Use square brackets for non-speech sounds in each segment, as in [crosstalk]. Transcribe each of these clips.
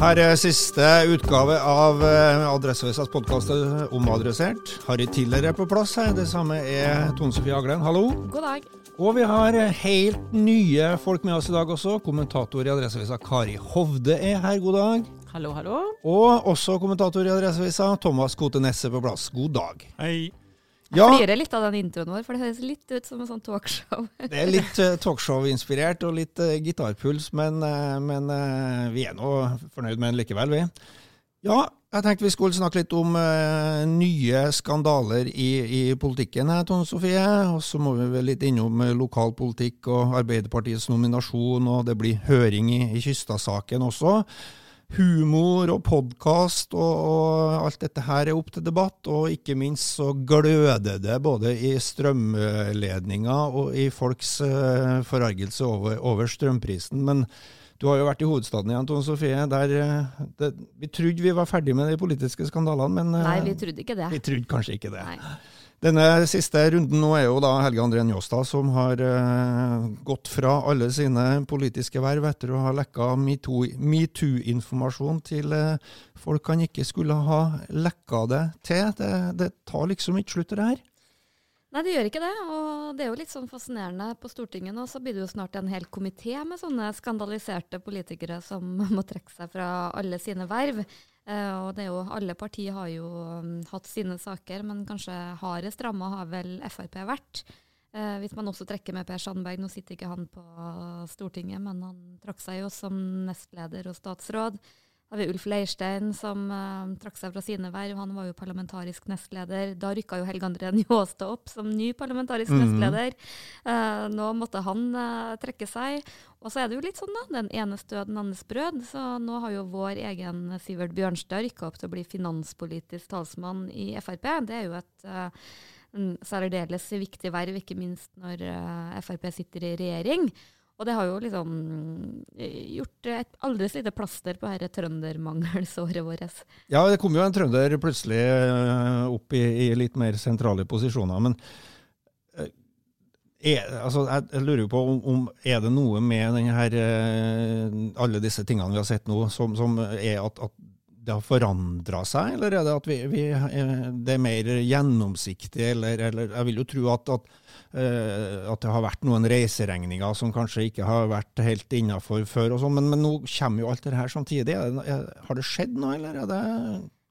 Her er siste utgave av eh, Adresseavisas podkast Omadressert. Harry Tiller er på plass her. Det samme er Tone Sofie Aglen. Hallo. God dag. Og vi har helt nye folk med oss i dag også. Kommentator i Adresseavisa Kari Hovde er her. God dag. Hallo, hallo. Og også kommentator i Adresseavisa Thomas Kote Nesse på plass. God dag. Hei. Ja, Jeg flirer litt av den introen vår, for det høres litt ut som en sånn talkshow. [laughs] det er litt eh, talkshow-inspirert og litt uh, gitarpuls, men, uh, men vi er nå fornøyd med den likevel, vi. Ja, jeg tenkte vi skulle snakke litt om eh, nye skandaler i, i politikken her, Tone Sofie. Og så må vi vel litt innom lokalpolitikk og Arbeiderpartiets nominasjon, og det blir høring i, i Kystad-saken også. Humor og podkast og, og alt dette her er opp til debatt, og ikke minst så gløder det både i strømledninga og i folks uh, forargelse over, over strømprisen. Men du har jo vært i hovedstaden igjen, Tone Sofie. Der, eh, det, vi trodde vi var ferdig med de politiske skandalene, men uh, Nei, vi trodde ikke det. vi trodde kanskje ikke det. Nei. Denne siste runden nå er jo da Helge André Njåstad som har eh, gått fra alle sine politiske verv etter å ha lekka metoo- metoo-informasjon til eh, folk han ikke skulle ha lekka det til. Det, det tar liksom ikke slutt, det her. Nei, det gjør ikke det. Og det er jo litt sånn fascinerende på Stortinget nå, så blir det jo snart en hel komité med sånne skandaliserte politikere som [laughs] må trekke seg fra alle sine verv. Eh, og det er jo, alle partier har jo um, hatt sine saker, men kanskje hardest ramma har vel Frp vært. Eh, hvis man også trekker med Per Sandberg, nå sitter ikke han på Stortinget, men han trakk seg jo som nestleder og statsråd. Har vi Ulf Leirstein som uh, trakk seg fra sine verv. Han var jo parlamentarisk nestleder. Da rykka jo Helge André Njåstad opp som ny parlamentarisk Mhm. nestleder. Uh, nå måtte han uh, trekke seg. Og så er det jo litt sånn, da. Den enes død, den andres brød. Så nå har jo vår egen Sivert Bjørnstad rykka opp til å bli finanspolitisk talsmann i Frp. Det er jo et særdeles viktig verv, ikke minst når Frp sitter i regjering. Og det har jo liksom eh, gjort et aldri så lite plaster på dette trøndermangelsåret vårt. Ja, det kom jo en trønder plutselig eh, opp i, i litt mer sentrale posisjoner, men eh, er, altså, jeg, lurer jo på om, om er det noe med her, alle disse tingene vi har sett nå, som, som er at, at det har forandra seg, eller er det at vi, vi, eh, det er mer gjennomsiktig, eller, eller jeg vil jo tro at, at, eh, at det har vært noen reiseregninger som kanskje ikke har vært helt innafor før, og sånn, men, men nå kommer jo alt det her samtidig. Det, har det skjedd noe, eller er det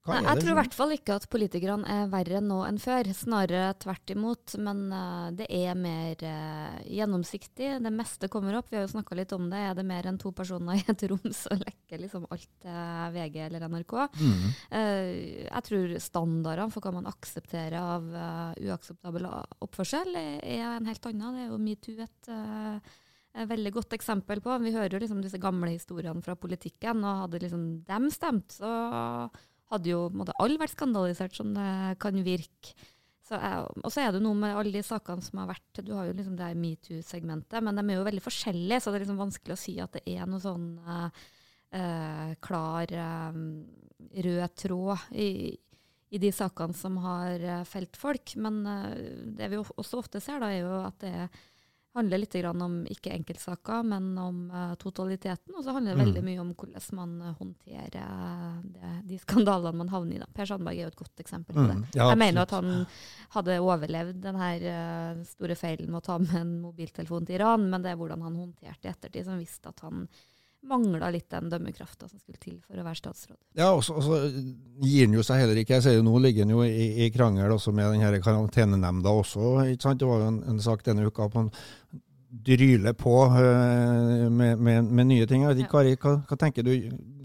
Nei, jeg tror i hvert fall ikke at politikerne er verre nå enn før, snarere tvert imot. Men uh, det er mer uh, gjennomsiktig. Det meste kommer opp. Vi har jo snakka litt om det. Er det mer enn to personer i et rom, [laughs] så lekker liksom alt uh, VG eller NRK. Mm. Eh, jeg tror standardene for hva man aksepterer av uakseptabel oppførsel, er en helt annen. Det er jo metoo et, et veldig godt eksempel på. Vi hører jo liksom disse gamle historiene fra politikken, og hadde liksom dem stemt, så hadde jo måtte alle vært skandalisert som det kan virke. Og så er det noe med alle de sakene som har vært Du har jo liksom det metoo-segmentet, men de er jo veldig forskjellige, så det er liksom vanskelig å si at det er noe sånn eh, uh, klar eh, rød tråd i, i, de sakene som har felt folk. Men det vi også ofte ser, da, er jo at det er handler litt om ikke enkeltsaker, men om uh, totaliteten. Og så handler det mm. veldig mye om hvordan man håndterer de skandalene man havner i. Da. Per Sandberg er jo et godt eksempel på det. Mm. Ja, jeg mener at han hadde overlevd den her uh, store feilen med å ta med en mobiltelefon til Iran, men det er hvordan han håndterte i ettertid, som visste at han mangla litt den dømmekrafta som skulle til for å være statsråd. Ja, og så gir han jo seg heller ikke. Jeg ser jo Nå ligger han jo i, i krangel også med den karantenenemnda også. ikke sant? Det var jo en, en sak denne uka på han dryler på uh, med, med, med, nye ting. Kari, hva, hva, tenker du?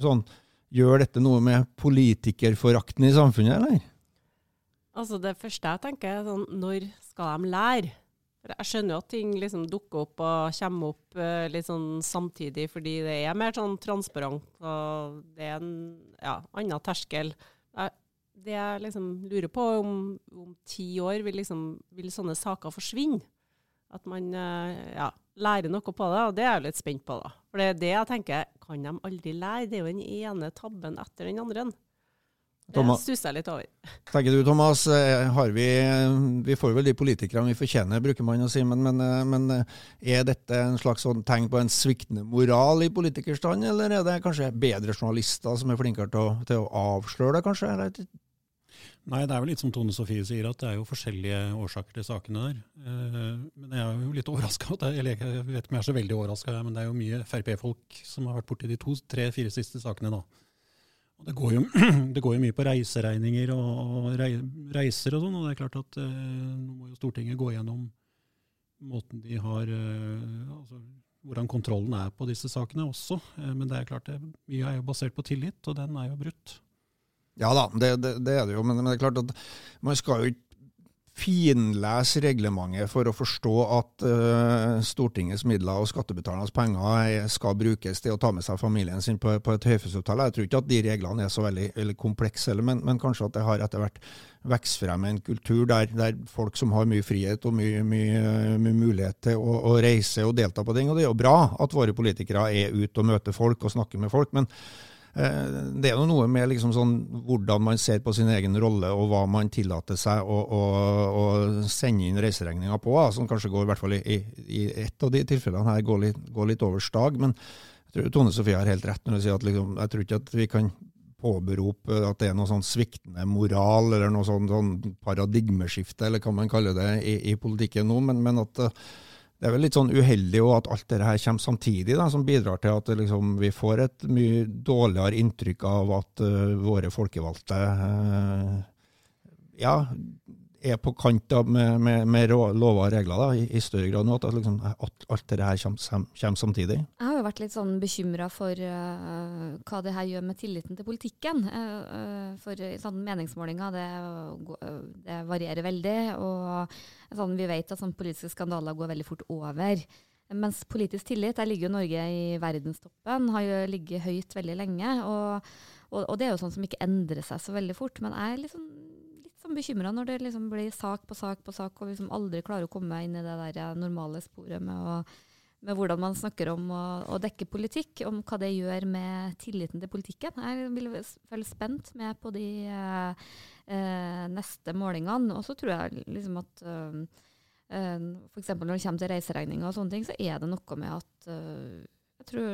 sånn, Gjør dette noe med politikerforakten i samfunnet, eller? Altså Det første jeg tenker, er sånn, når skal de lære? Jeg skjønner jo at ting liksom dukker opp og kommer opp uh, litt sånn samtidig, fordi det er mer sånn transparent. og Det er en ja, annen terskel. Det jeg liksom lurer på, om, om ti år vil, liksom, vil, sånne saker forsvinne? At man uh, ja, lærer noe på det, og det er jeg litt spent på. da. For det er det jeg tenker, kan de aldri lære? Det er jo den ene tabben etter den andre. Det stusser jeg litt over. [laughs] Tenker du, Thomas, eh, har vi Vi får vel de politikerne vi fortjener, bruker man å si. Men, men, eh, men eh, er dette en slags sånn tegn på en sviktende moral i politikerstanden, eller er det kanskje bedre journalister som er flinkere til å, til å avsløre det, kanskje? Eller? Nei, det er vel litt som Tone Sofie sier, at det er jo forskjellige årsaker til sakene der. Men jeg er jo litt [laughs] overraska, eller jeg vet ikke om jeg er så veldig overraska, men det er jo mye Frp-folk som har vært borti de to, tre, fire siste sakene da. Det går, jo, [clears throat] det går, jo, mye på reiseregninger og, reiser og sånn, og det er klart at eh, nå må jo Stortinget gå gjennom måten de har eh, altså, Hvordan kontrollen er på disse sakene også. Eh, men det er klart mye er jo basert på tillit, og den er jo brutt. Ja da, det, det, det er det jo, men, men, det er klart at man skal jo ikke finlese reglementet for å forstå at uh, Stortingets midler og skattebetalernes penger skal brukes til å ta med seg familien sin på, på et høyfjellshotell. Jeg tror ikke at de reglene er så veldig, komplekse, men, men, kanskje at det har etter hvert vokst frem en kultur der, der, folk som har mye frihet og mye, mye, mye mulighet til å, å, reise og delta på ting. Og det er jo bra at våre politikere er ute og møter folk og snakker med folk. men det er jo noe med liksom sånn, hvordan man ser på sin egen rolle, og hva man tillater seg å, å, å sende inn reiseregninger på, som kanskje går i hvert fall i, i ett av de tilfellene her går litt, går litt over stag. Men jeg tror Tone Sofie har helt rett når hun sier at liksom, jeg tror ikke at vi kan påberope at det er noe sånn sviktende moral eller noe sånn, sånn paradigmeskifte, eller hva man kaller det, i, i politikken nå, men, men at det er vel litt sånn uheldig at alt dette her kommer samtidig, da, som bidrar til at liksom, vi får et mye dårligere inntrykk av at uh, våre folkevalgte uh, ja, er på kant med, med, med lover og regler da, i, i, større grad nå. At, liksom, at alt det her kommer, kommer, samtidig. Jeg har jo vært litt sånn bekymra for uh, hva det her gjør med tilliten til politikken. Uh, for sånn meningsmålinger det, det, varierer veldig. Og sånn, vi vet at sånn politiske skandaler går veldig fort over. Mens politisk tillit, der ligger jo Norge i verdenstoppen, har jo ligget høyt veldig lenge. Og, og, og det er jo sånn som ikke endrer seg så veldig fort. Men jeg er liksom sånn bekymra når det liksom blir sak på sak på sak, og liksom aldri klarer å komme inn i det der normale sporet med, å, med hvordan man snakker om å, å, dekke politikk, om hva det gjør med tilliten til politikken. Jeg vil følge spent med på de eh, eh, neste målingene. Og så tror jeg liksom at eh, eh f.eks. når det kommer til reiseregninger og sånne ting, så er det noe med at eh, jeg tror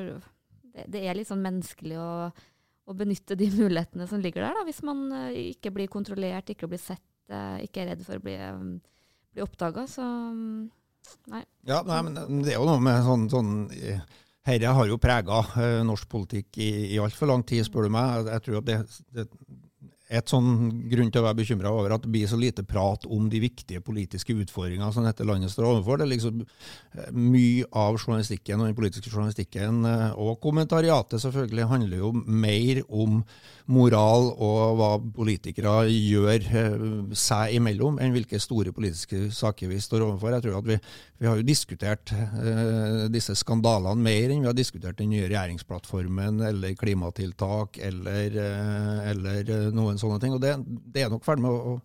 det, det er litt sånn menneskelig å å benytte de [laughs] mulighetene som ligger der, da, hvis man uh, ikke blir kontrollert, ikke blir sett, uh, ikke er redd for å bli, um, bli oppdaga. Så um, nei. Ja, nei, men det er jo noe med sånn, sånn Dette har jo prega norsk politikk i, i altfor lang tid, spør du meg. Jeg tror at det, det et sånn grunn til å være bekymra over at det blir så lite prat om de viktige politiske utfordringene som dette landet står overfor. Det er liksom eh, Mye av journalistikken og den politiske journalistikken, eh, og kommentariatet selvfølgelig, handler jo mer om moral og hva politikere gjør eh, seg imellom, enn hvilke store politiske saker vi står overfor. Jeg tror at Vi, vi har jo diskutert eh, disse skandalene mer enn vi har diskutert den nye regjeringsplattformen eller klimatiltak eller, eh, eller noen sånne ting. Og det, det er nok ferdig med å,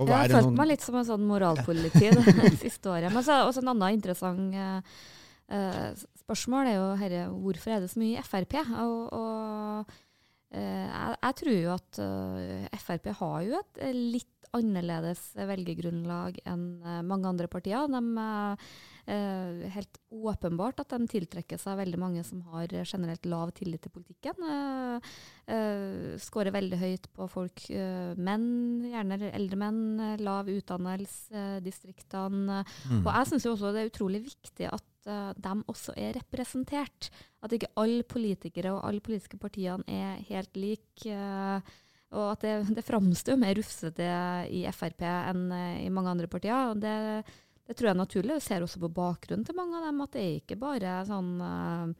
å Jeg har følt noen meg litt som en sånn moralpoliti [laughs] det siste året. Men så også en annen interessant uh, spørsmål er jo herre, hvorfor er det så mye Frp? Og, og uh, jeg, jeg tror jo at uh, Frp har jo et litt annerledes velgergrunnlag enn mange andre partier. De eh, helt åpenbart at de tiltrekker seg veldig mange som har generelt lav tillit til politikken. Eh, eh, Skårer veldig høyt på folk, eh, menn, gjerne eldre menn, lav utdannelse, eh, distriktene. Mm. Og jeg syns også det er utrolig viktig at eh, de også er representert. At ikke alle politikere og alle politiske partiene er helt like. eh, og at det, det framstår mer rufsete i Frp enn i mange andre partier. og det det tror jeg er naturlig. Jeg ser også på bakgrunnen til mange av dem at det er ikke bare sånn uh,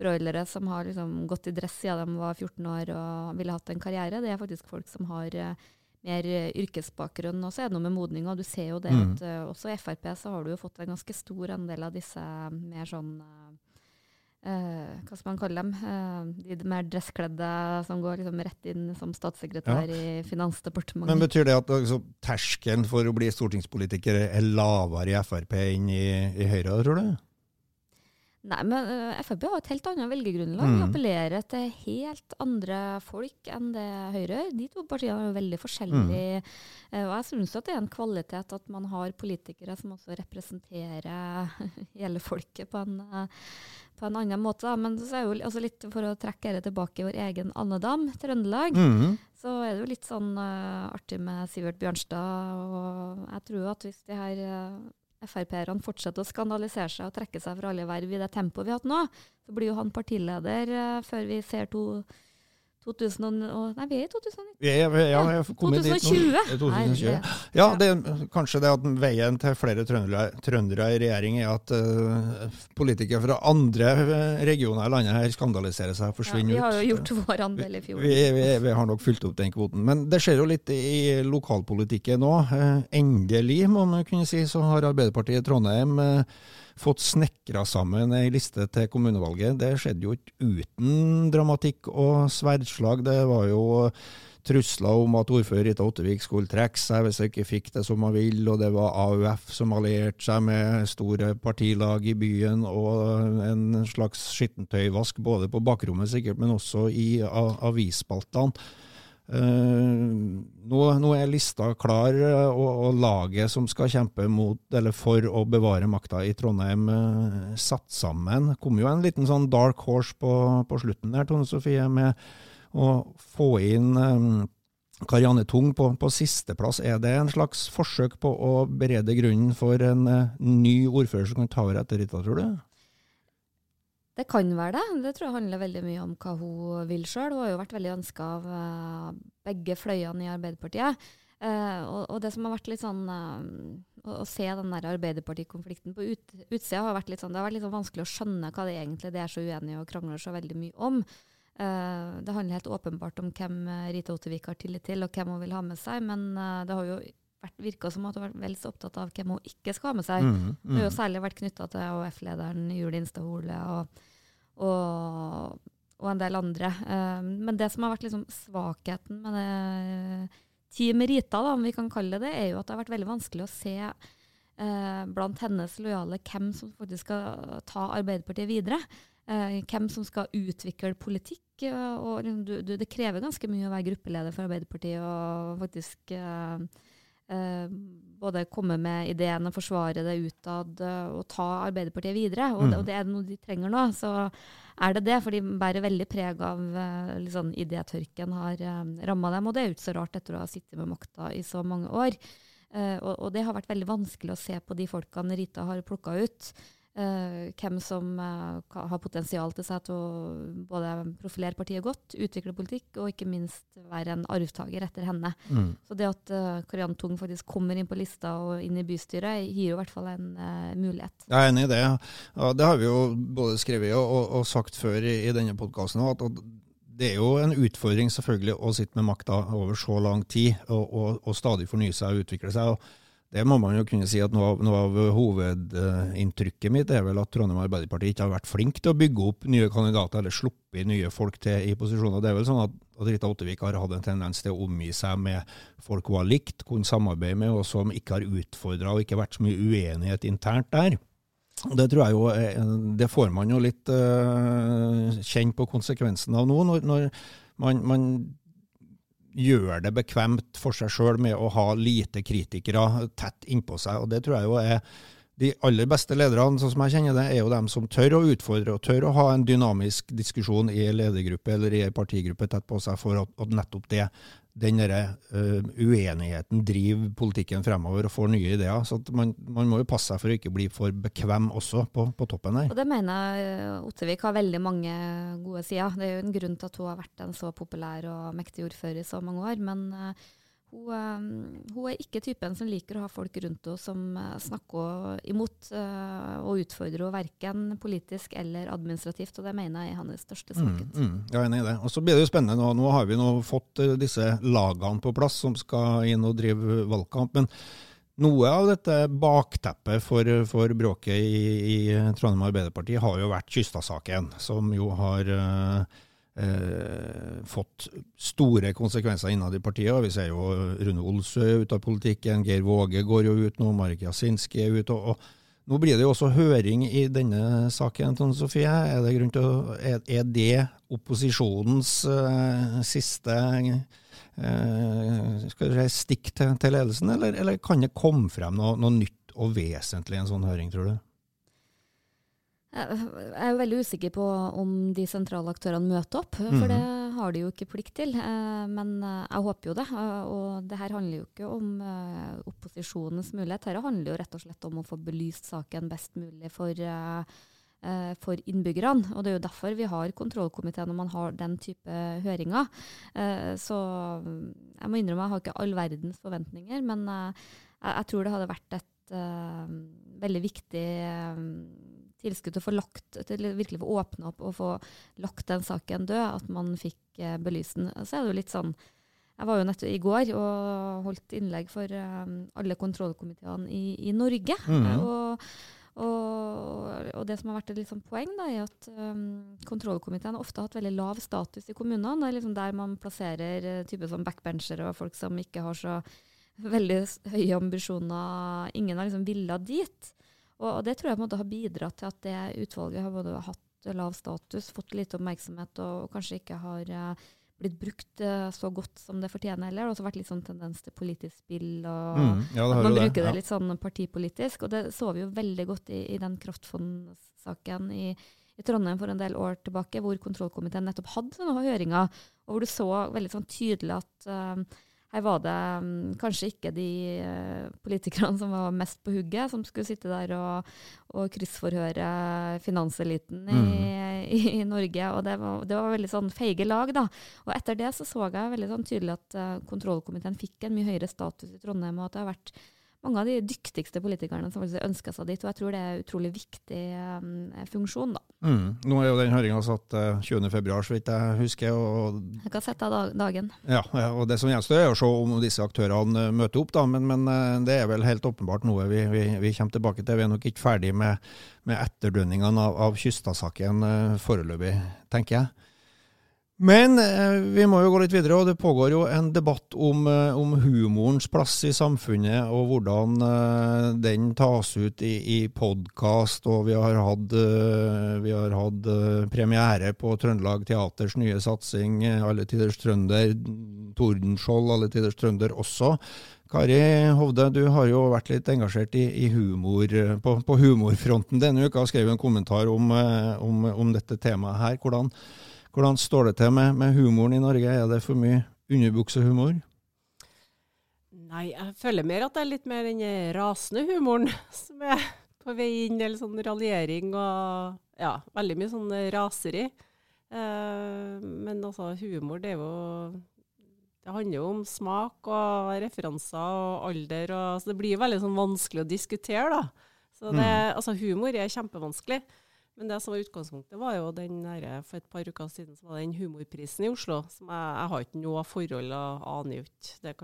broilere som har liksom gått i dress siden de var 14 år og ville hatt en karriere. Det er faktisk folk som har uh, mer uh, yrkesbakgrunn. Og så er det noe med modning. Og du ser jo det Mm. at også i Frp så har du jo fått en ganske stor andel av disse mer sånn uh, hva skal man kalle dem? Uh, de mer dresskledde som går liksom rett inn som statssekretær i Finansdepartementet. Men Betyr det at altså, terskelen for å bli stortingspolitiker er lavere i Frp enn i, i Høyre, tror du? Nei, men uh, Frp har et helt annet velgergrunnlag. Mm. Appellerer til helt andre folk enn det Høyre gjør. De to partiene er veldig forskjellige. Mm. og jeg syns det er en kvalitet at man har politikere som også representerer [laughs] hele folket på en, eh, på en annen måte. Men så er jo li- altså litt for å trekke dette tilbake i vår egen andedam, Trøndelag, Mm. så er det jo litt sånn uh, artig med Sivert Bjørnstad. Og jeg tror at hvis de her uh, Frp-erne fortsetter å skandalisere seg og trekke seg fra alle verv i det tempoet vi har hatt nå, så blir jo han partileder eh, før vi ser to, 2000 og, og- Nei, vi er i 2019. Vi er, ja, jeg kom kommet dit nå. 2020! Det er 2020. Herre. Ja, det kanskje det at veien til flere trøndere, trøndere i regjering er at uh, politikere fra andre eh, regioner i landet her skandaliserer seg og forsvinner ut. Ja, vi har jo gjort vår andel i fjor. Vi, vi, vi har nok fylt opp den kvoten. Men det skjer jo litt i lokalpolitikken. Eh, Endelig, må man kunne si, så har Arbeiderpartiet i Trondheim eh, fått snekra sammen ei liste til kommunevalget. Det skjedde jo ikke uten dramatikk og sverdslag. Det var jo trusler om at ordfører Rita Ottevik skulle trekke seg hvis hun ikke fikk det som hun ville, og det var AUF som allierte seg med store partilag i byen, og en slags skittentøyvask både på bakrommet sikkert, men også i avisspaltene. Uh, nå, nå er lista klar, eh, og, og laget som skal kjempe mot, eller for å bevare makta i Trondheim, uh, satt sammen. Kom jo en liten sånn dark horse på, på slutten der, Tone Sofie, med å få inn eh, Karianne Tung på, på sisteplass. Er det en slags forsøk på å berede grunnen for en eh, ny ordfører som kan ta over etter Rita, tror du? Det kan være det. Det tror jeg handler veldig mye om hva hun vil sjøl. Hun har jo vært veldig ønska av eh, begge fløyene i Arbeiderpartiet. Og, det som har vært litt sånn å, se den der Arbeiderpartikonflikten på ut, utsida har vært litt sånn, det har vært litt sånn vanskelig å skjønne hva det egentlig de er så uenige og krangler så veldig mye om. Eh, det handler helt åpenbart om hvem eh, Rita Ottervik har tillit til, og hvem hun vil ha med seg. Men eh, det har jo vært, virka som at hun har vært vel så opptatt av hvem hun ikke skal ha med seg. Mm, Det har jo mm. særlig vært knytta til AUF-lederen Julie Instahole og, og, og en del andre. Men det som har vært liksom svakheten med det Team Rita, da, om vi kan kalle det det, er jo at det har vært veldig vanskelig å se eh, blant hennes lojale hvem som faktisk skal ta Arbeiderpartiet videre. Eh, hvem som skal utvikle politikk. og liksom du, du, Det krever ganske mye å være gruppeleder for Arbeiderpartiet og faktisk eh, eh, både komme med ideen og forsvare det utad eh, og ta Arbeiderpartiet videre. Og, Mm. og det er noe de trenger nå. Så er det det, for de bærer veldig preg av sånn idétørken har uh, ramma dem. Og det er jo ikke så rart etter å ha sittet med makta i så mange år. Eh, og, og det har vært veldig vanskelig å se på de folkene Rita har plukka ut. Eh, hvem som uh, har potensial til seg til å både profilere partiet godt, utvikle politikk og ikke minst være en arvtaker etter henne. Mm. Så det at uh, Karianne Tung faktisk kommer inn på lista og inn i bystyret, gir jo i hvert fall en mulighet. Jeg er enig i det. Ja, det har vi jo både skrevet og, og, og sagt før i, i denne podkasten. At, at det er jo en utfordring selvfølgelig å sitte med makta over så lang tid og, og, og stadig fornye seg og utvikle seg. og det må man jo kunne si at Noe av, noe av hovedinntrykket mitt er vel at Trondheim Arbeiderparti ikke har vært flink til å bygge opp nye kandidater eller sluppet nye folk til i posisjoner. Det er vel sånn at, at Rita Ottevik har hatt en tendens til å omgi seg med folk hun har likt, kunne samarbeide med, og som ikke har utfordra og ikke vært så mye uenighet internt der. Det tror jeg jo, er- det får man jo litt uh, kjenne på konsekvensen av nå, når, når man, man gjør det bekvemt for seg sjøl med å ha lite kritikere tett innpå seg. og Det tror jeg jo er de aller beste lederne, sånn som jeg kjenner det, er jo dem som tør å utfordre og tør å ha en dynamisk diskusjon i en ledergruppe eller i partigruppe tett på seg for at, at nettopp det, den der, uh, uenigheten driver politikken fremover og får nye ideer. Så man, man må jo passe seg for å ikke bli for bekvem også på, på toppen her. Og det mener jeg eh, Ottevik har veldig mange gode sider. Det er jo en grunn til at hun har vært en så populær og mektig ordfører i så mange år. Men eh, hun, eh, hun er ikke typen som liker å ha folk rundt henne som eh, snakker imot eh, og utfordrer henne verken politisk eller administrativt, og det mener jeg er hans største Mm, svakhet. mm, jeg er enig i det. Og så blir det jo spennende nå. Nå har vi nå fått eh, disse lagene på plass som skal inn og drive valgkamp. men noe av dette bakteppet for, for bråket i, i Trondheim Arbeiderparti har jo vært Kystad-saken, som jo har eh, eh, fått store konsekvenser innad i partiet. Vi ser jo Rune Olsø ute av politikken, Geir Våge går jo ut nå, Marek Jasinski er ute. og, og nå blir det jo også høring i denne saken, Tone Sofie. Er det, å, er, er det opposisjonens eh, siste skal si, stikk til, til ledelsen, eller, eller kan det komme frem noe, noe nytt og vesentlig i en sånn høring, tror du? Jeg er veldig usikker på om de sentrale aktørene møter opp, for mm. det har de jo ikke plikt til. eh, Men eh, jeg håper jo det. eh, Og det her handler jo ikke om opposisjonens mulighet. Dette handler jo rett og slett om å få belyst saken best mulig for, for innbyggerne. Og det er jo derfor vi har kontrollkomiteen når man har den type høringer. Så mm, jeg må innrømme jeg har ikke all verdens forventninger, men jeg, tror det hadde vært et veldig viktig tilskudd til å få lagt, til virkelig få åpne opp og få lagt den saken død, at man fikk eh, belyst den. Så er det jo litt sånn Jeg var jo nettopp i går og holdt innlegg for eh, alle kontrollkomiteene i, i Norge. Mhm. Og, og, og det som har vært et sånn poeng, da, er at um, kontrollkomiteen ofte har hatt veldig lav status i kommunene. Det er liksom der man plasserer uh, type sånn backbenchere og folk som ikke har så veldig høye ambisjoner. Ingen har liksom villa dit. Og, og det tror jeg har bidratt til at det utvalget har både hatt lav status, fått lite oppmerksomhet og, og kanskje ikke har eh, blitt brukt eh, så godt som det fortjener heller. Det har også vært litt sånn tendens til politisk spill og Mm, ja, at man bruker det, ja. litt sånn partipolitisk. Og det så vi jo veldig godt i, i den kraftfondsaken i, i Trondheim for en del år tilbake, hvor kontrollkomiteen nettopp hadde sånne høringer, og hvor du så veldig sånn tydelig at eh, her var det um, kanskje ikke de uh, politikerne som var mest på hugget, som skulle sitte der og, og kryssforhøre finanseliten i, i, [laughs] i Norge. Og det var, det var veldig sånn feige lag, da. Og etter det så så jeg veldig sånn tydelig at uh, kontrollkomiteen fikk en mye høyere status i Trondheim, og at det har vært mange av de dyktigste politikerne som faktisk ønska seg dit. Og jeg tror det er en utrolig viktig um, funksjon, da. Mm. Nå er jo den høringa satt uh, 20.2, så vidt jeg husker. og Jeg kan sette av dagen. Ja, og Det som gjenstår, er å se om disse aktørene eh, møter opp. da, Men, men eh, det er vel helt åpenbart noe vi, vi, vi kommer tilbake til. Vi er nok ikke ferdig med, med etterdønningene av, av Kystad-saken uh, foreløpig, tenker jeg. Men eh, vi må jo gå litt videre, og det pågår jo en debatt om, eh, om humorens plass i samfunnet, og hvordan eh, den tas ut i, i podkast. Og vi har hatt, vi har hatt premiere på Trøndelag Teaters nye satsing, Alle tiders trønder, Tordenskjold, Alle tiders trønder også. Kari Hovde, du har jo vært litt engasjert i, i humor, på, på humorfronten denne uka, og skrev en kommentar om, om, om dette temaet her. Hvordan, hvordan står det til med, med humoren i Norge? Er det for mye underbuksehumor? Nei, jeg føler mer at det er litt mer den rasende humoren [laughs] som er på vei inn, eller sånn raljering og ja, veldig mye sånn raseri. Eh, men altså, humor, det er jo Det handler jo om smak og referanser og alder, og, så det blir veldig sånn vanskelig å diskutere, da. Så det, altså, humor er kjempevanskelig. Men det som var utgangspunktet, var jo den der, for et par uker siden så var det den humorprisen i Oslo. som Jeg, jeg har ikke noe forhold og aner jo ikke. Jeg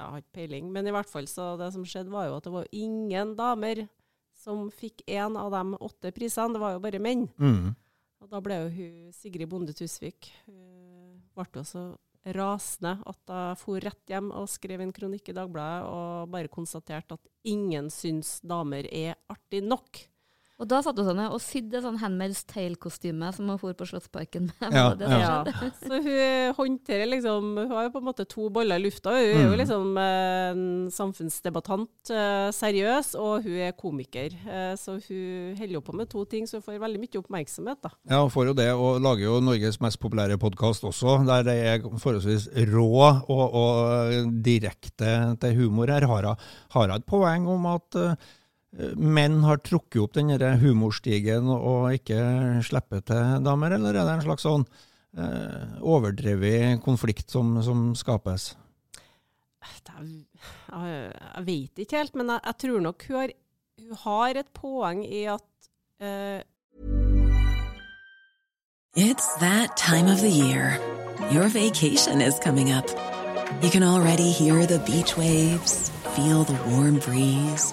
har ikke peiling. Men i hvert fall så det som skjedde, var jo at det var ingen damer som fikk én av de åtte prisene. Det var jo bare menn. Mm. Og da ble jo hun Sigrid Bonde Tusvik hun ble jo så rasende at jeg for rett hjem og skrev en kronikk i Dagbladet og bare konstaterte at ingen syns damer er artig nok. Og da satt hun sånn og sydde sånn Handmaid's Tale-kostyme som hun for på Slottsparken med. Ja, [laughs] det det ja. Så hun håndterer liksom Hun har jo på en måte to boller i lufta. Hun er jo Mm. liksom eh, en samfunnsdebattant, eh, seriøs, og hun er komiker. Eh, Så hun holder jo på med to ting, så hun får veldig mye oppmerksomhet, da. Ja, hun får jo det, og lager jo Norges mest populære podkast også, der det er forholdsvis rå og, og direkte til humor her. Har hun et poeng om at menn har trukket opp den humorstigen og ikke slipper til damer, eller er det en slags sånn eh, overdrevet konflikt som, som skapes? Det er, jeg, jeg vet ikke helt, men jeg, jeg tror nok hun har, hun har et poeng i at eh, It's that time of the year. Your vacation is coming up. You can already hear the beach waves, feel the warm breeze,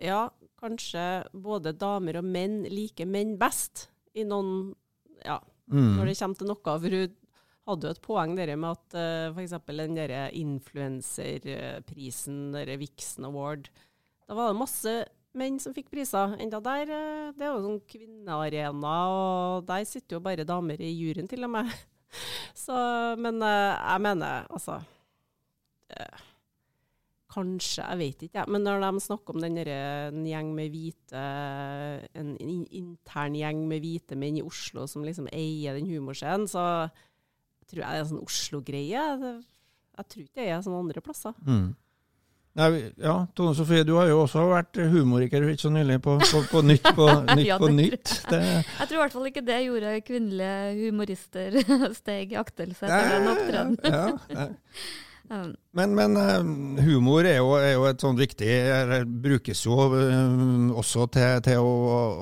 Ja, kanskje både damer og menn liker menn best i noen Ja, Mm. når det kommer til noe. For hun hadde jo et poeng der med at uh, f.eks. den der influenserprisen, der Vixen Award, da var det masse menn som fikk priser. Enda der, eh, det er jo sånn kvinnearena, og der sitter jo bare damer i juryen til og med. [laughs] Så, men eh, jeg mener, altså eh, Kanskje, jeg vet ikke. Ja. Men når de snakker om den derre- en gjeng med hvite En intern gjeng med hvite menn i Oslo som liksom eier den humorscenen, så tror jeg det er en sånn Oslo-greie. Jeg tror ikke det er sånn andre plasser. Mm. Nei, ja, Tone Sofie, du har jo også vært humoriker ikke så nylig på, på, på Nytt på [laughs] Nytt. Ja, på nytt. Det, Jeg tror i hvert fall ikke det gjorde kvinnelige humorister [laughs] steg i aktelse etter den opptredenen. ja, ja. Men, men eh, humor er jo, er jo et sånn viktig eller Brukes jo eh, også til, til å,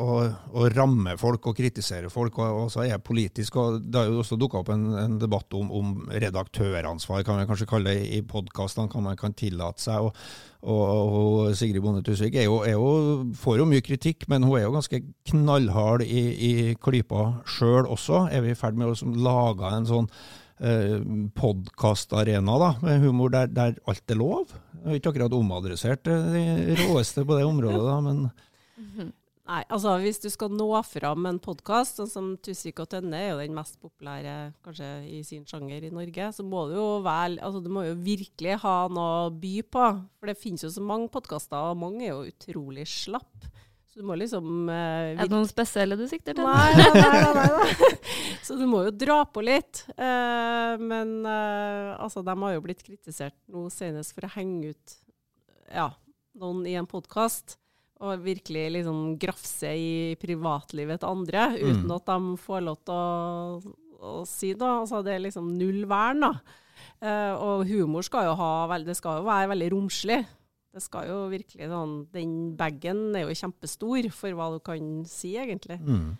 å, å ramme folk og kritisere folk, og, og så er politisk. og Det har jo også dukka opp en, en debatt om, om redaktøransvar, kan vi kanskje kalle det, i podkastene. Kan man kan tillate seg. og, og, og Sigrid Bonde Tusvik får jo mye kritikk, men hun er jo ganske knallhard i, i klypa sjøl også. Er vi i ferd med å liksom lage en sånn eh, podkastarena med humor der, der alt er lov. Jeg har ikke akkurat omadressert det de råeste på det området, da, men Nei, altså hvis du skal nå fram med en podkast, sånn som Tusvik og Tønne er jo den mest populære kanskje i sin sjanger i Norge, så må du jo vel, altså du må jo virkelig ha noe å by på. For det finnes jo så mange podkaster, og mange er jo utrolig slapp. Så du må liksom eh, er det noen spesielle du sikter til? Nei, nei, nei, nei, nei. [laughs] Så du må jo dra på litt. Eh, men eh, altså, de har jo blitt kritisert nå senest for å henge ut ja, noen i en podkast. Og virkelig liksom grafse i privatlivet til andre, uten Mm. at de får lov til å, å si noe. Altså, det er liksom null vern, da. Uh, og humor skal jo ha Det skal jo være veldig romslig. Det skal jo virkelig sånn Den bagen er jo kjempestor for hva du kan si, egentlig. mm.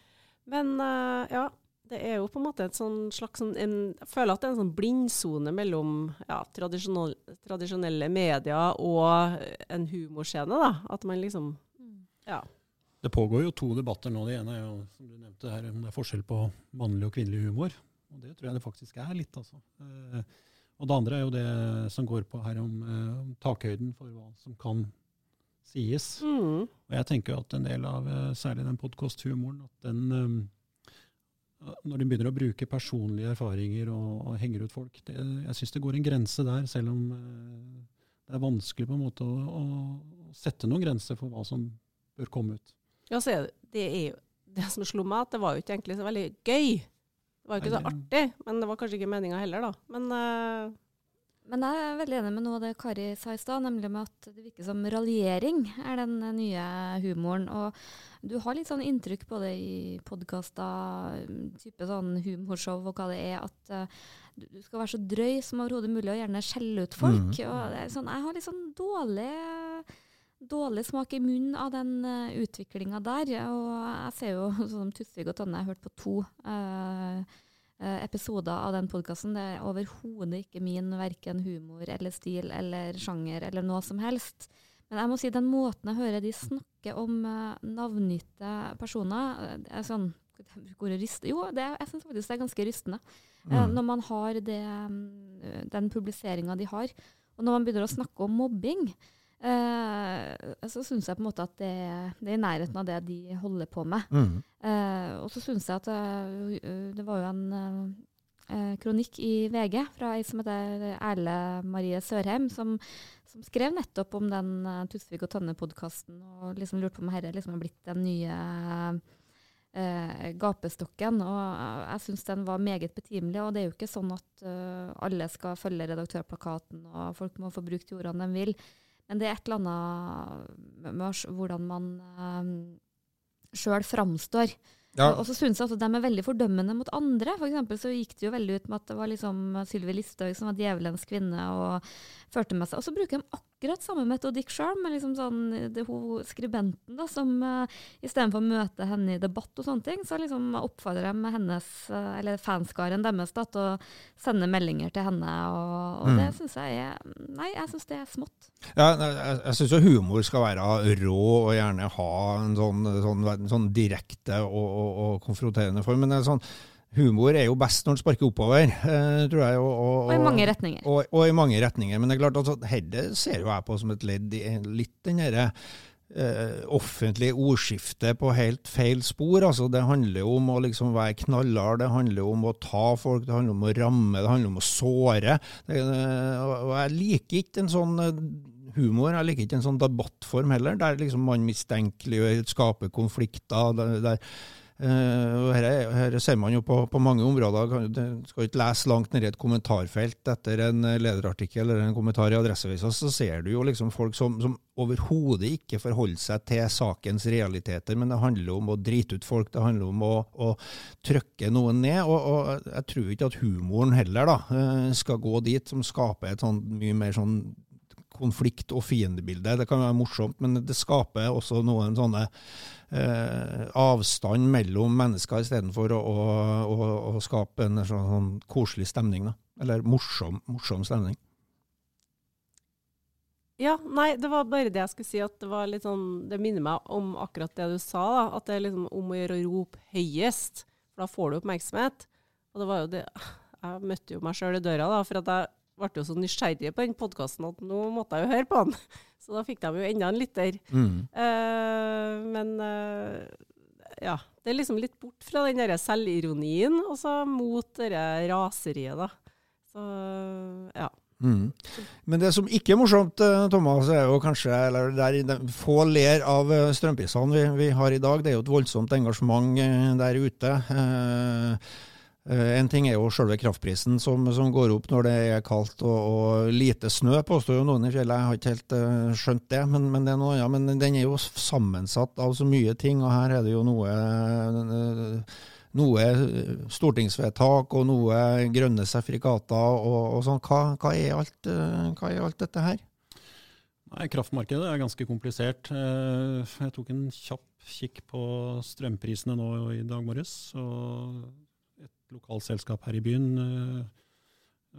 Men uh, ja, det er jo på en måte et sånn slags sånn en, Jeg føler at det er en sånn blindsone mellom ja, tradisjonelle, tradisjonelle medier og en humorscene. da. At man liksom Ja. Det pågår jo to debatter nå. Det ene er jo, som du nevnte her, om det er forskjell på mannlig og kvinnelig humor. Og det tror jeg det faktisk er litt, altså. Eh, og det andre er jo det som går på her om, eh, om takhøyden for hva som kan sies. Mm. Og jeg tenker at en del av eh, særlig den podkasthumoren, at den eh, Når de begynner å bruke personlige erfaringer og, og henger ut folk, det, jeg syns det går en grense der, selv om eh, det er vanskelig på en måte å, å sette noen grenser for hva som bør komme ut. Ja, så er det, det er jo det som slo meg, at det var jo ikke egentlig så veldig gøy. Det var jo ikke så artig, men det var kanskje ikke meninga heller, da. Men uh... Men jeg er veldig enig med noe av det Kari sa i stad, nemlig med at det virker som raljering er den eh, nye humoren. Og du har litt sånn inntrykk både i podkaster, type sånn humorshow og hva det er, at uh, du skal være så drøy som overhodet mulig og gjerne skjelle ut folk. Mm. Og det er sånn, jeg har litt sånn dårlig dårlig smak i munnen av den uh, utviklinga der. Og jeg ser jo, sånn [laughs] som Tusvik og Tønne, jeg har hørt på to uh, eh, episoder av den podkasten. Det er overhodet ikke min verken humor eller stil eller sjanger eller noe som helst. Men jeg må si den måten jeg hører de snakke om uh, navngitte personer eh, [laughs] det er sånn, Jo, det, jeg syns faktisk det er ganske rystende. Eh, Mm. når man har det, mm, den publiseringa de har. Og når man begynner å snakke om mobbing, eh, så syns jeg på en måte at det, det er i nærheten av det de holder på med. Mm. Eh, og så syns jeg at eh, uh, det var jo en eh, kronikk i VG fra ei som heter Erle Marie Sørheim, som, som skrev nettopp om den uh, Tusvik og Tønne-podkasten, og liksom lurte på om dette liksom er blitt den nye eh, gapestokken. Og eh, jeg syns den var meget betimelig. Og det er jo ikke sånn at eh, alle skal følge redaktørplakaten, og folk må få brukt de ordene de vil. Men det er et eller annet med, hvordan man um, sjøl framstår. Ja. Og så syns jeg også de er veldig fordømmende mot andre. For eksempel så gikk det jo veldig ut med at det var liksom Sylvi Listhaug som var djevelens kvinne og førte med seg Og så bruker de akkurat samme metodikk sjøl, men liksom sånn det, hun, skribenten da, som uh, istedenfor å møte henne i debatt og sånne ting, så liksom oppfordrer de hennes, uh, eller fanskaren deres da, til å sende meldinger til henne. Og, og Mm. det syns jeg er Nei, jeg syns det er smått. Ja, jeg, jeg syns jo humor skal være rå og gjerne ha en sånn, sånn, sånn direkte og, og, og konfronterende form. Men det er sånn, humor er jo best når den sparker oppover, eh, tror jeg. Og, og, Og i mange retninger. Og, og i mange retninger. Men det er klart, altså, dette ser jo jeg på som et ledd i litt den derre eh, offentlige ordskiftet på helt feil spor. Altså, det handler jo om å liksom være knallhard, det handler jo om å ta folk, det handler om å ramme, det handler om å såre. Det, eh, og og jeg liker ikke en sånn eh, humor, jeg liker ikke en sånn debattform heller, der liksom man mistenkeliggjør, skaper konflikter. der, der Og her, er- her ser man jo på, på mange områder. Kan- Du skal ikke lese langt ned i et kommentarfelt etter en eh, lederartikkel eller en kommentar i Adresseavisa, så ser du jo liksom folk som, som overhodet ikke forholder seg til sakens realiteter, men det handler om å drite ut folk, det handler om å, å trykke noen ned. Og, og jeg tror ikke at humoren heller da, eh, skal gå dit, som skaper et sånn mye mer sånn konflikt- og fiendebilde. Det kan være morsomt, men det skaper også noen sånne eh, avstand mellom mennesker, istedenfor å, å, å, skape en sånn, sånn koselig stemning. Da. Eller morsom, morsom stemning. Ja, nei, det var bare det jeg skulle si. at Det var litt sånn, det minner meg om akkurat det du sa. da, At det er liksom om å gjøre å rope høyest, for da får du oppmerksomhet. Og det var jo det Jeg møtte jo meg sjøl i døra, da, for at jeg ble jo så nysgjerrig på den podkasten at nå måtte jeg jo høre på den. [laughs] Så da fikk de jo enda en lytter. Mm. Uh, men uh, ja, det er liksom litt bort fra den der selvironien, og så mot det raseriet, da. Så ja. Mm. Men det som ikke er morsomt, eh, Thomas, er jo kanskje eller der de få ler av strømprisene vi, vi har i dag. Det er jo et voldsomt engasjement der ute. Eh, En ting er jo selve kraftprisen som, som går opp når det er kaldt og, og lite snø, påstår jo noen i fjellet. Jeg har ikke helt uh, skjønt det, men, men det noe, ja, men den er jo sammensatt av så mye ting, og her er det jo noe eh, noe stortingsvedtak og noe grønne sertifikater og, og sånn. Hva, hva, er alt, eh, hva er alt dette her? Nei, Kraftmarkedet er ganske komplisert. Eh, Jeg tok en kjapp kikk på strømprisene nå i dag morges. og Et lokalt selskap her i byen, eh,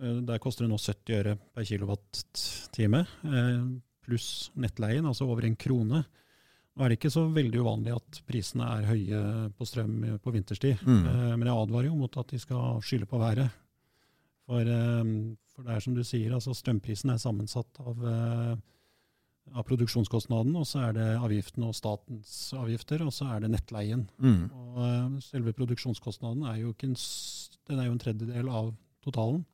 eh, der koster det nå 70 øre per kilowattime, eh, pluss nettleien, altså over en krone. Nå er det ikke så veldig uvanlig at prisene er høye på strøm på vinterstid, Mm. men jeg advarer jo mot at de skal skylde på været. For, for det er som du sier, altså strømprisen er sammensatt av, av produksjonskostnaden, og så er det avgiftene og statens avgifter, og så er det nettleien. Mm. Og eh, selve produksjonskostnaden er jo, en, den er jo en tredjedel av totalen.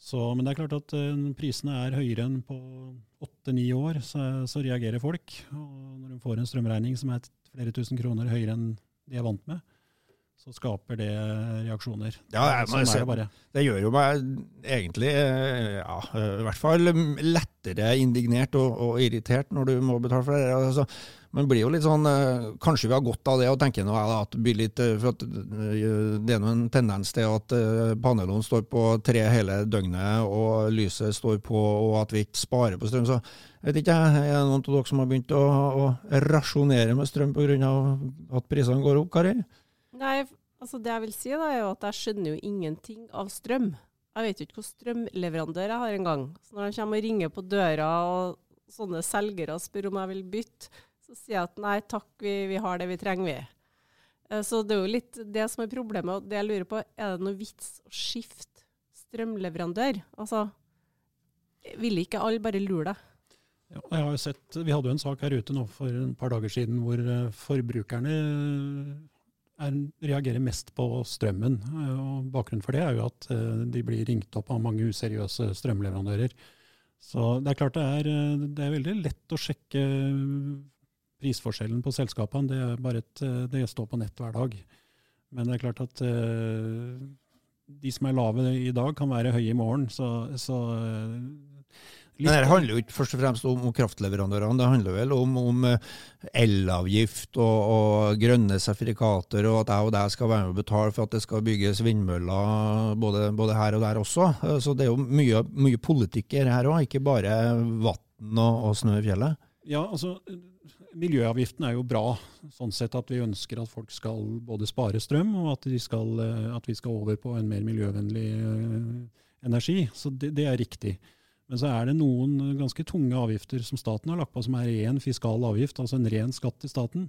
Så, men det er klart at eh, når prisene er høyere enn på åtte-ni år, så, så reagerer folk. Og når de får en strømregning som er flere tusen kroner høyere enn de er vant med, så skaper det reaksjoner. Ja, jeg sånn det. Det gjør jo meg egentlig eh, ja, eh, i hvert fall lettere indignert og, og irritert når du må betale for det. Altså, men blir jo litt sånn eh, Kanskje vi har godt av det og tenker nå, at det blir litt eh, For at eh, det er en tendens til at eh, panelene står på tre hele døgnet, og lyset står på, og at vi ikke sparer på strøm. Så jeg vet ikke, er det noen av dere som har begynt å, å rasjonere med strøm pga. at prisene går opp, Kari? Nei, altså det jeg vil si da, er jo at jeg skjønner jo ingenting av strøm. Jeg vet jo ikke hvilken strømleverandør jeg har engang. Så når de kommer og ringer på døra, og sånne selgere spør om jeg vil bytte, så sier jeg at nei takk, vi, vi har det vi trenger, vi. Eh, Så det er jo litt det som er problemet. Og det jeg lurer på, er det noe vits å skifte strømleverandør? Altså, vil ikke alle bare lure deg? Ja, jeg har jo sett, vi hadde jo en sak her ute nå for et par dager siden hvor eh, forbrukerne er, reagerer mest på strømmen. Eh, og Bakgrunnen for det er jo at eh, de blir ringt opp av mange useriøse strømleverandører. Så det er klart det er, eh, det er veldig lett å sjekke prisforskjellen på selskapene. Det, er bare et, det står på nett hver dag. Men det er klart at de som er lave i dag, kan være høye i morgen. Så, så Men det handler jo ikke først og fremst om, om kraftleverandørene, det handler vel om, om eh, elavgift og, og grønne sertifikater, og at jeg og deg skal være med og betale for at det skal bygges vindmøller både, både her og der også. Eh, Så det er jo mye, mye politikk her òg, ikke bare vann og, og snø i fjellet. Ja, altså Miljøavgiften er jo bra, sånn sett at vi ønsker at folk skal både spare strøm, og at, de skal, eh, at vi skal over på en mer miljøvennlig energi. Så det, det er riktig. Men så er det noen ganske tunge avgifter som staten har lagt på, som er ren fiskal avgift, altså en ren skatt til staten.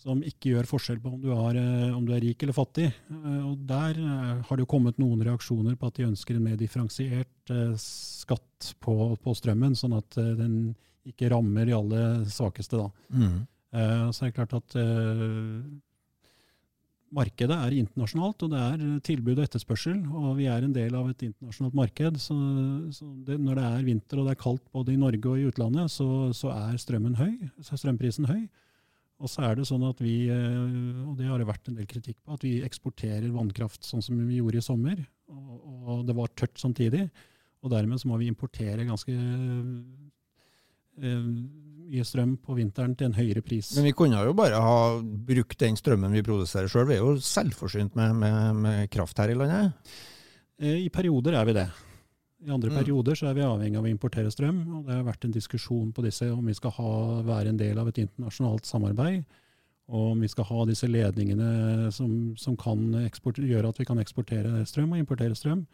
Som ikke gjør forskjell på om du, har, eh, om du er rik eller fattig. Eh, Og Der eh, har det jo kommet noen reaksjoner på at de ønsker en mer differensiert skatt på, på strømmen, sånn at den ikke rammer de aller svakeste. da. Mm. Så er det klart at markedet er internasjonalt, og det er tilbud og etterspørsel. Og vi er en del av et internasjonalt marked. Så, så det, når det er vinter og det er kaldt både i Norge og i utlandet, så, så er strømmen høy, så er strømprisen høy. Og så er det sånn at vi, eh, og det har det vært en del kritikk på, at vi eksporterer vannkraft sånn som vi gjorde i sommer. Og, og det var tørt samtidig. Og dermed så må vi importere ganske eh, mye strøm på vinteren til en høyere pris. Men vi kunne jo bare ha brukt den strømmen vi produserer sjøl. Vi er jo selvforsynt med, med, med kraft her i landet. Eh, I perioder er vi det. I andre Mm. perioder så er vi avhengig av å importere strøm. og Det har vært en diskusjon på disse om vi skal ha, være en del av et internasjonalt samarbeid. Og om vi skal ha disse ledningene som, som kan gjøre at vi kan eksportere strøm og importere strøm.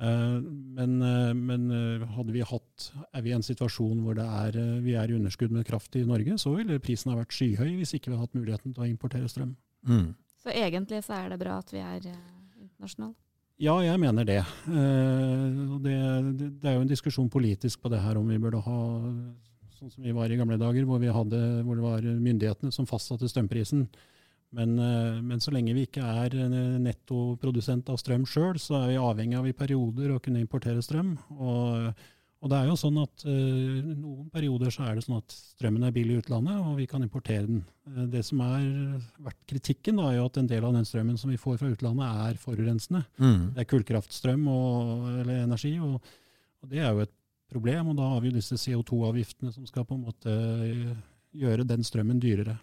Eh, men, eh, men eh, hadde vi hatt, er vi i en situasjon hvor det er, vi er i underskudd med kraft i Norge, så ville prisen ha vært skyhøy hvis ikke vi hadde hatt muligheten til å importere strøm. Mm. Så egentlig så er det bra at vi er internasjonale. Ja, jeg mener det. Eh, det, det. Det er jo en diskusjon politisk på det her om vi burde ha sånn som vi var i gamle dager, hvor, vi hadde, hvor det var myndighetene som fastsatte strømprisen. Men, eh, men så lenge vi ikke er nettoprodusent av strøm sjøl, så er vi avhengig av i perioder å kunne importere strøm. Og, og det er jo sånn at eh, noen perioder så er det sånn at strømmen er billig i utlandet, og vi kan importere den. Eh, det som har vært kritikken, da, er jo at en del av den strømmen som vi får fra utlandet, er forurensende. Mm. Det er kullkraftstrøm og, eller energi, og, og det er jo et problem. Og da har vi jo disse CO2-avgiftene som skal på en måte eh, gjøre den strømmen dyrere.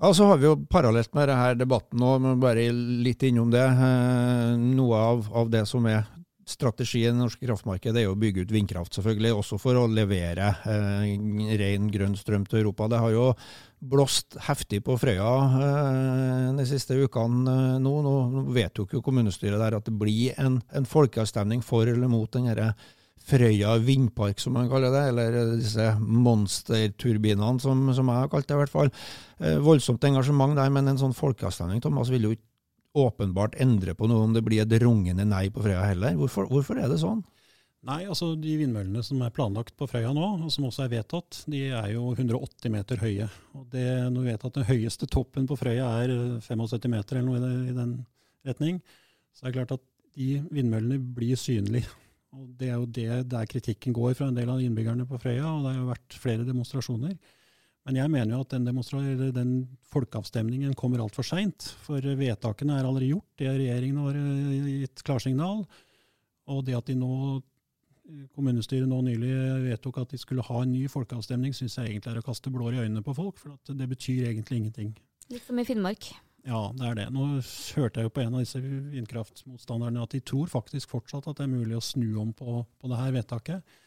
Ja, så har vi jo parallelt med denne debatten nå, men bare litt innom det. eh, Noe av, av det som er strategien i det norske kraftmarkedet, er jo å bygge ut vindkraft, selvfølgelig. Også for å levere eh, ren, grønn strøm til Europa. Det har jo blåst heftig på Frøya eh, de siste ukene eh, nå. Nå vedtok jo kommunestyret der at det blir en, en folkeavstemning for eller mot den herre Frøya vindpark, som man kaller det, eller disse monsterturbinene, som, som jeg har kalt det i hvert fall. Eh, voldsomt engasjement der, men en sånn folkeavstemning Thomas, vil jo ikke åpenbart endre på noe om det blir et rungende nei på Frøya heller. Hvorfor, hvorfor er det sånn? Nei, altså de vindmøllene som er planlagt på Frøya nå, og som også er vedtatt, de er jo 180 meter høye. Og det, når vi vet at den høyeste toppen på Frøya er 75 meter eller noe i, den retning, så er det klart at de vindmøllene blir synlige. Og Det er jo det der kritikken går fra en del av innbyggerne på Frøya, og det har jo vært flere demonstrasjoner. Men jeg mener jo at den, den folkeavstemningen kommer altfor seint. For vedtakene er allerede gjort, det regjeringen har eh, gitt klarsignal. Og det at de nå, kommunestyret nå nylig vedtok at de skulle ha en ny folkeavstemning, syns jeg egentlig er å kaste blår i øynene på folk, for det betyr egentlig ingenting. Litt som i Finnmark. Ja, det er det. Nå hørte jeg jo på en av disse vindkraftmotstanderne at de tror faktisk fortsatt at det er mulig å snu om på, på det her vedtaket.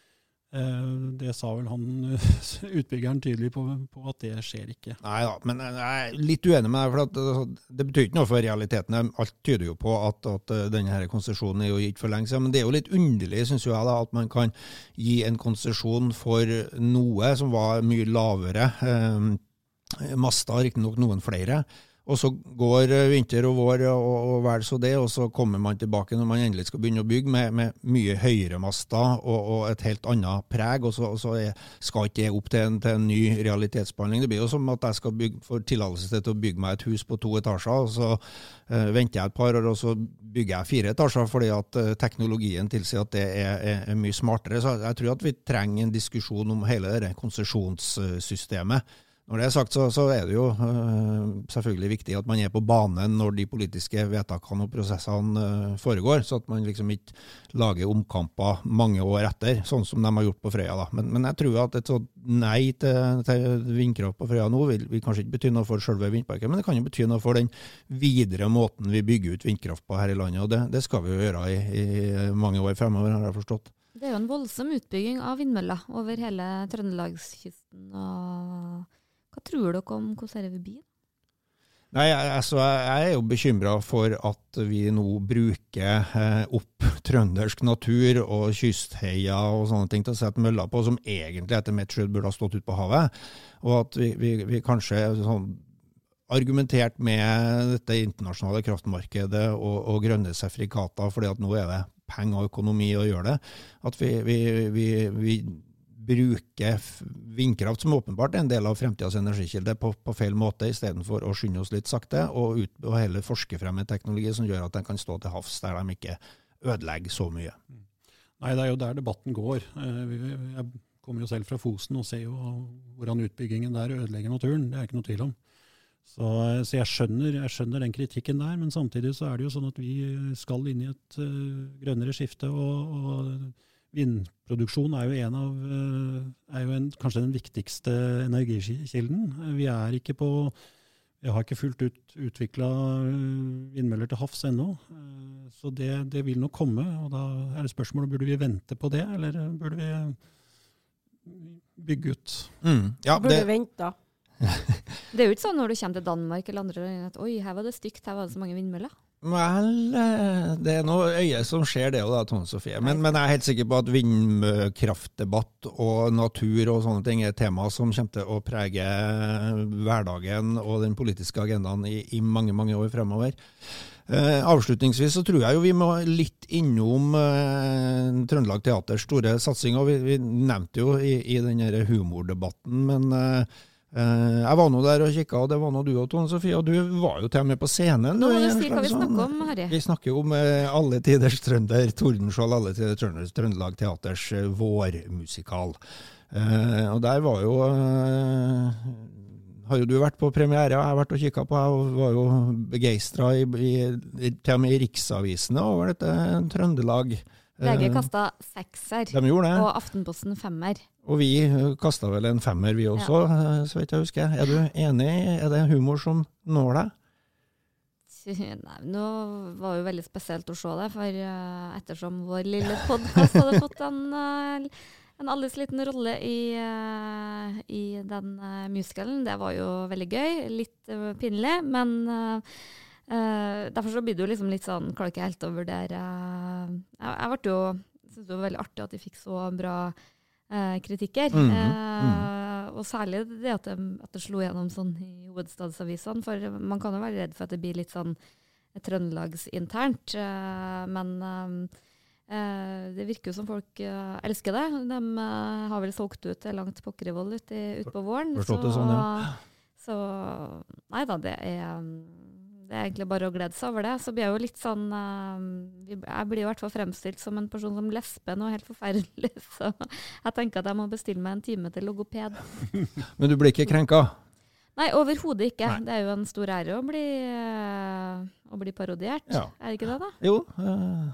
Eh, Det sa vel han [laughs] utbyggeren tydelig på, på at det skjer ikke. Nei da, men jeg er litt uenig med deg. for at det, betyr ikke noe for realiteten. Alt tyder jo på at, at denne her konsesjonen er jo gitt for lenge siden. Men det er jo litt underlig, syns jeg, da, at man kan gi en konsesjon for noe som var mye lavere. Eh, master, riktignok noen flere. Og så går eh, vinter og vår og, og vel så det, og så kommer man tilbake når man endelig skal begynne å bygge med, med mye høyere master og, og et helt annet preg, og så, og så er, skal ikke det opp til en, til en ny realitetsbehandling. Det blir jo som at jeg skal få tillatelse til å bygge meg et hus på to etasjer, og så eh, venter jeg et par år, og så bygger jeg fire etasjer fordi at eh, teknologien tilsier at det er, er, er mye smartere. Så jeg tror at vi trenger en diskusjon om hele det konsesjonssystemet. Når det er sagt, så, så er det jo øh, selvfølgelig viktig at man er på banen når de politiske vedtakene og prosessene øh, foregår, så at man liksom ikke lager omkamper mange år etter, sånn som de har gjort på Frøya. da. Men, men jeg tror at et sånt nei til, til vindkraft på Frøya nå vil, vil kanskje ikke bety noe for selve vindparken, men det kan jo bety noe for den videre måten vi bygger ut vindkraft på her i landet, og det, det skal vi jo gjøre i, i mange år fremover, har jeg forstått. Det er jo en voldsom utbygging av vindmøller over hele Trøndelagskysten. og Hva tror dere om vil? Nei, altså, jeg er jo bekymra for at vi nå bruker eh, opp trøndersk natur og kystheier og sånne ting til å sette møller på, som egentlig etter mitt skjønn burde ha stått ute på havet. Og at vi, vi, vi kanskje sånn, argumentert med dette internasjonale kraftmarkedet og, og grønne sertifikater, fordi at nå er det penger og økonomi å gjøre det. At vi, vi, bruker vindkraft, som åpenbart er en del av fremtidas energikilde, på, på feil måte, istedenfor å skynde oss litt sakte, og, ut, og heller forske frem en teknologi som gjør at den kan stå til havs der de ikke ødelegger så mye. Nei, det er jo der debatten går. Eh, Jeg kommer jo selv fra Fosen og ser jo hvordan utbyggingen der ødelegger naturen. Det er ikke noe tvil om. Så, så jeg, skjønner, jeg, skjønner, den kritikken der, men samtidig så er det jo sånn at vi skal inn i et uh, grønnere skifte. og, og Vindproduksjon er jo, en av, uh, er jo en, kanskje den viktigste energikilden. Vi er ikke på vi har ikke fullt ut utvikla vindmøller til havs ennå. Så det, det, vil nok komme. og Da er det spørsmålet burde vi vente på det, eller burde vi bygge ut? Mm. Ja, burde det, vente. da. [laughs] det er jo ikke sånn når du kommer til Danmark eller andre land at oi, her var det stygt, her var det så mange vindmøller. Vel, eh, det er noe øye som ser det òg, Tone Sofie. Men, men, jeg er helt sikker på at vindkraftdebatt og natur og sånne ting er tema som kommer til å prege hverdagen og den politiske agendaen i, i mange, mange år fremover. Eh, avslutningsvis så tror jeg jo vi må litt innom eh, Trøndelag Teaters store satsing. og Vi, vi nevnte jo i, i den humordebatten, men eh, jeg var nå der og kikka, og det var nå du og Tone Sofie. Og du var jo til og med på scenen. Nå må du si hva vi snakker om, Harry. Vi snakker om uh, Alle tiders trønder, Tordenskjold Alle tiders trønder, Trøndelag Teaters uh, vårmusikal. og der var jo Har jo du vært på premiere, og jeg har vært og kikka på, jeg var jo begeistra til og med i riksavisene over dette Trøndelag. VG kasta sekser, De gjorde det. og Aftenposten femmer. Og vi kasta vel en femmer, vi også, ja. Eh, så vidt jeg husker. Er du enig? Er det humor som når deg? Nei, nå var det jo veldig spesielt å se det, for uh, ettersom vår lille podkast hadde fått en, uh, en alles liten rolle i, uh, i den musicalen, det var jo veldig gøy. Litt pinlig, men derfor så blir det jo liksom litt sånn Klarer ikke helt å vurdere Jeg, jeg ble jo syntes det var veldig artig at de fikk så bra eh, kritikker. Mm -hmm. og særlig det at det, at det slo gjennom sånn i hovedstadsavisene. For man kan jo være redd for at det blir litt sånn trøndelagsinternt. Eh, men eh, det virker jo som folk elsker det. De har vel solgt ut langt pokkerivoll utpå ut på våren. Forstått det sånn, ja. Så nei da, det er det er egentlig bare å glede seg over det. Så blir jeg jo litt sånn uh, Jeg blir i hvert fall fremstilt som en person som lesber noe helt forferdelig. [laughs] Så jeg tenker at jeg må bestille meg en time til logoped. [laughs] Men du blir ikke krenka? Nei, overhodet ikke. Nei. Det er jo en stor ære å bli, uh, å bli parodiert. Ja. Er det ikke det, da? Jo, uh,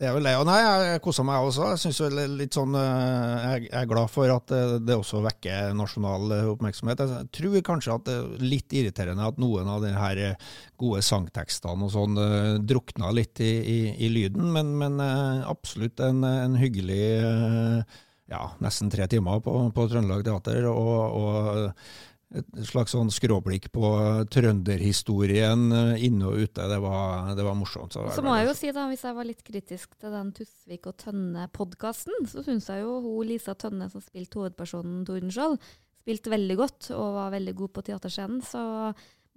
det er vel det. Og nei, jeg koser meg også. Jeg synes vel litt sånn, eh, jeg er glad for at det også vekker nasjonal eh, oppmerksomhet. Jeg tror kanskje at det er litt irriterende at noen av de her eh, gode sangtekstene og sånn drukna litt i, i, i lyden, men, men, absolutt en, en hyggelig ja, nesten tre timer på, på Trøndelag Teater. og, og et slags sånn skråblikk på trønderhistorien eh, inne og ute. Det var, det var morsomt. Så, så må jeg jo si da, Hvis jeg var litt kritisk til den Tusvik og Tønne-podkasten, så syns jeg jo hun Lisa Tønne, som spilte hovedpersonen Tordenskjold, spilte veldig godt og var veldig god på teaterscenen. Så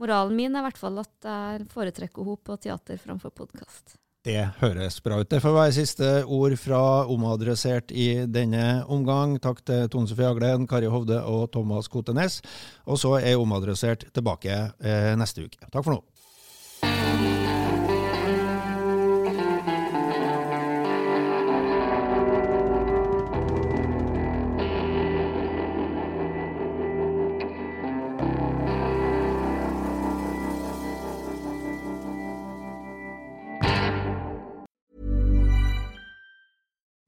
moralen min er i hvert fall at jeg foretrekker henne på teater framfor podkast. Det høres bra ut. Det får være siste ord fra Omadressert i denne omgang. Takk til Tone Sofie Aglen, Kari Hovde og Thomas Kotenes. Og så er Omadressert tilbake eh, neste uke. Takk for nå.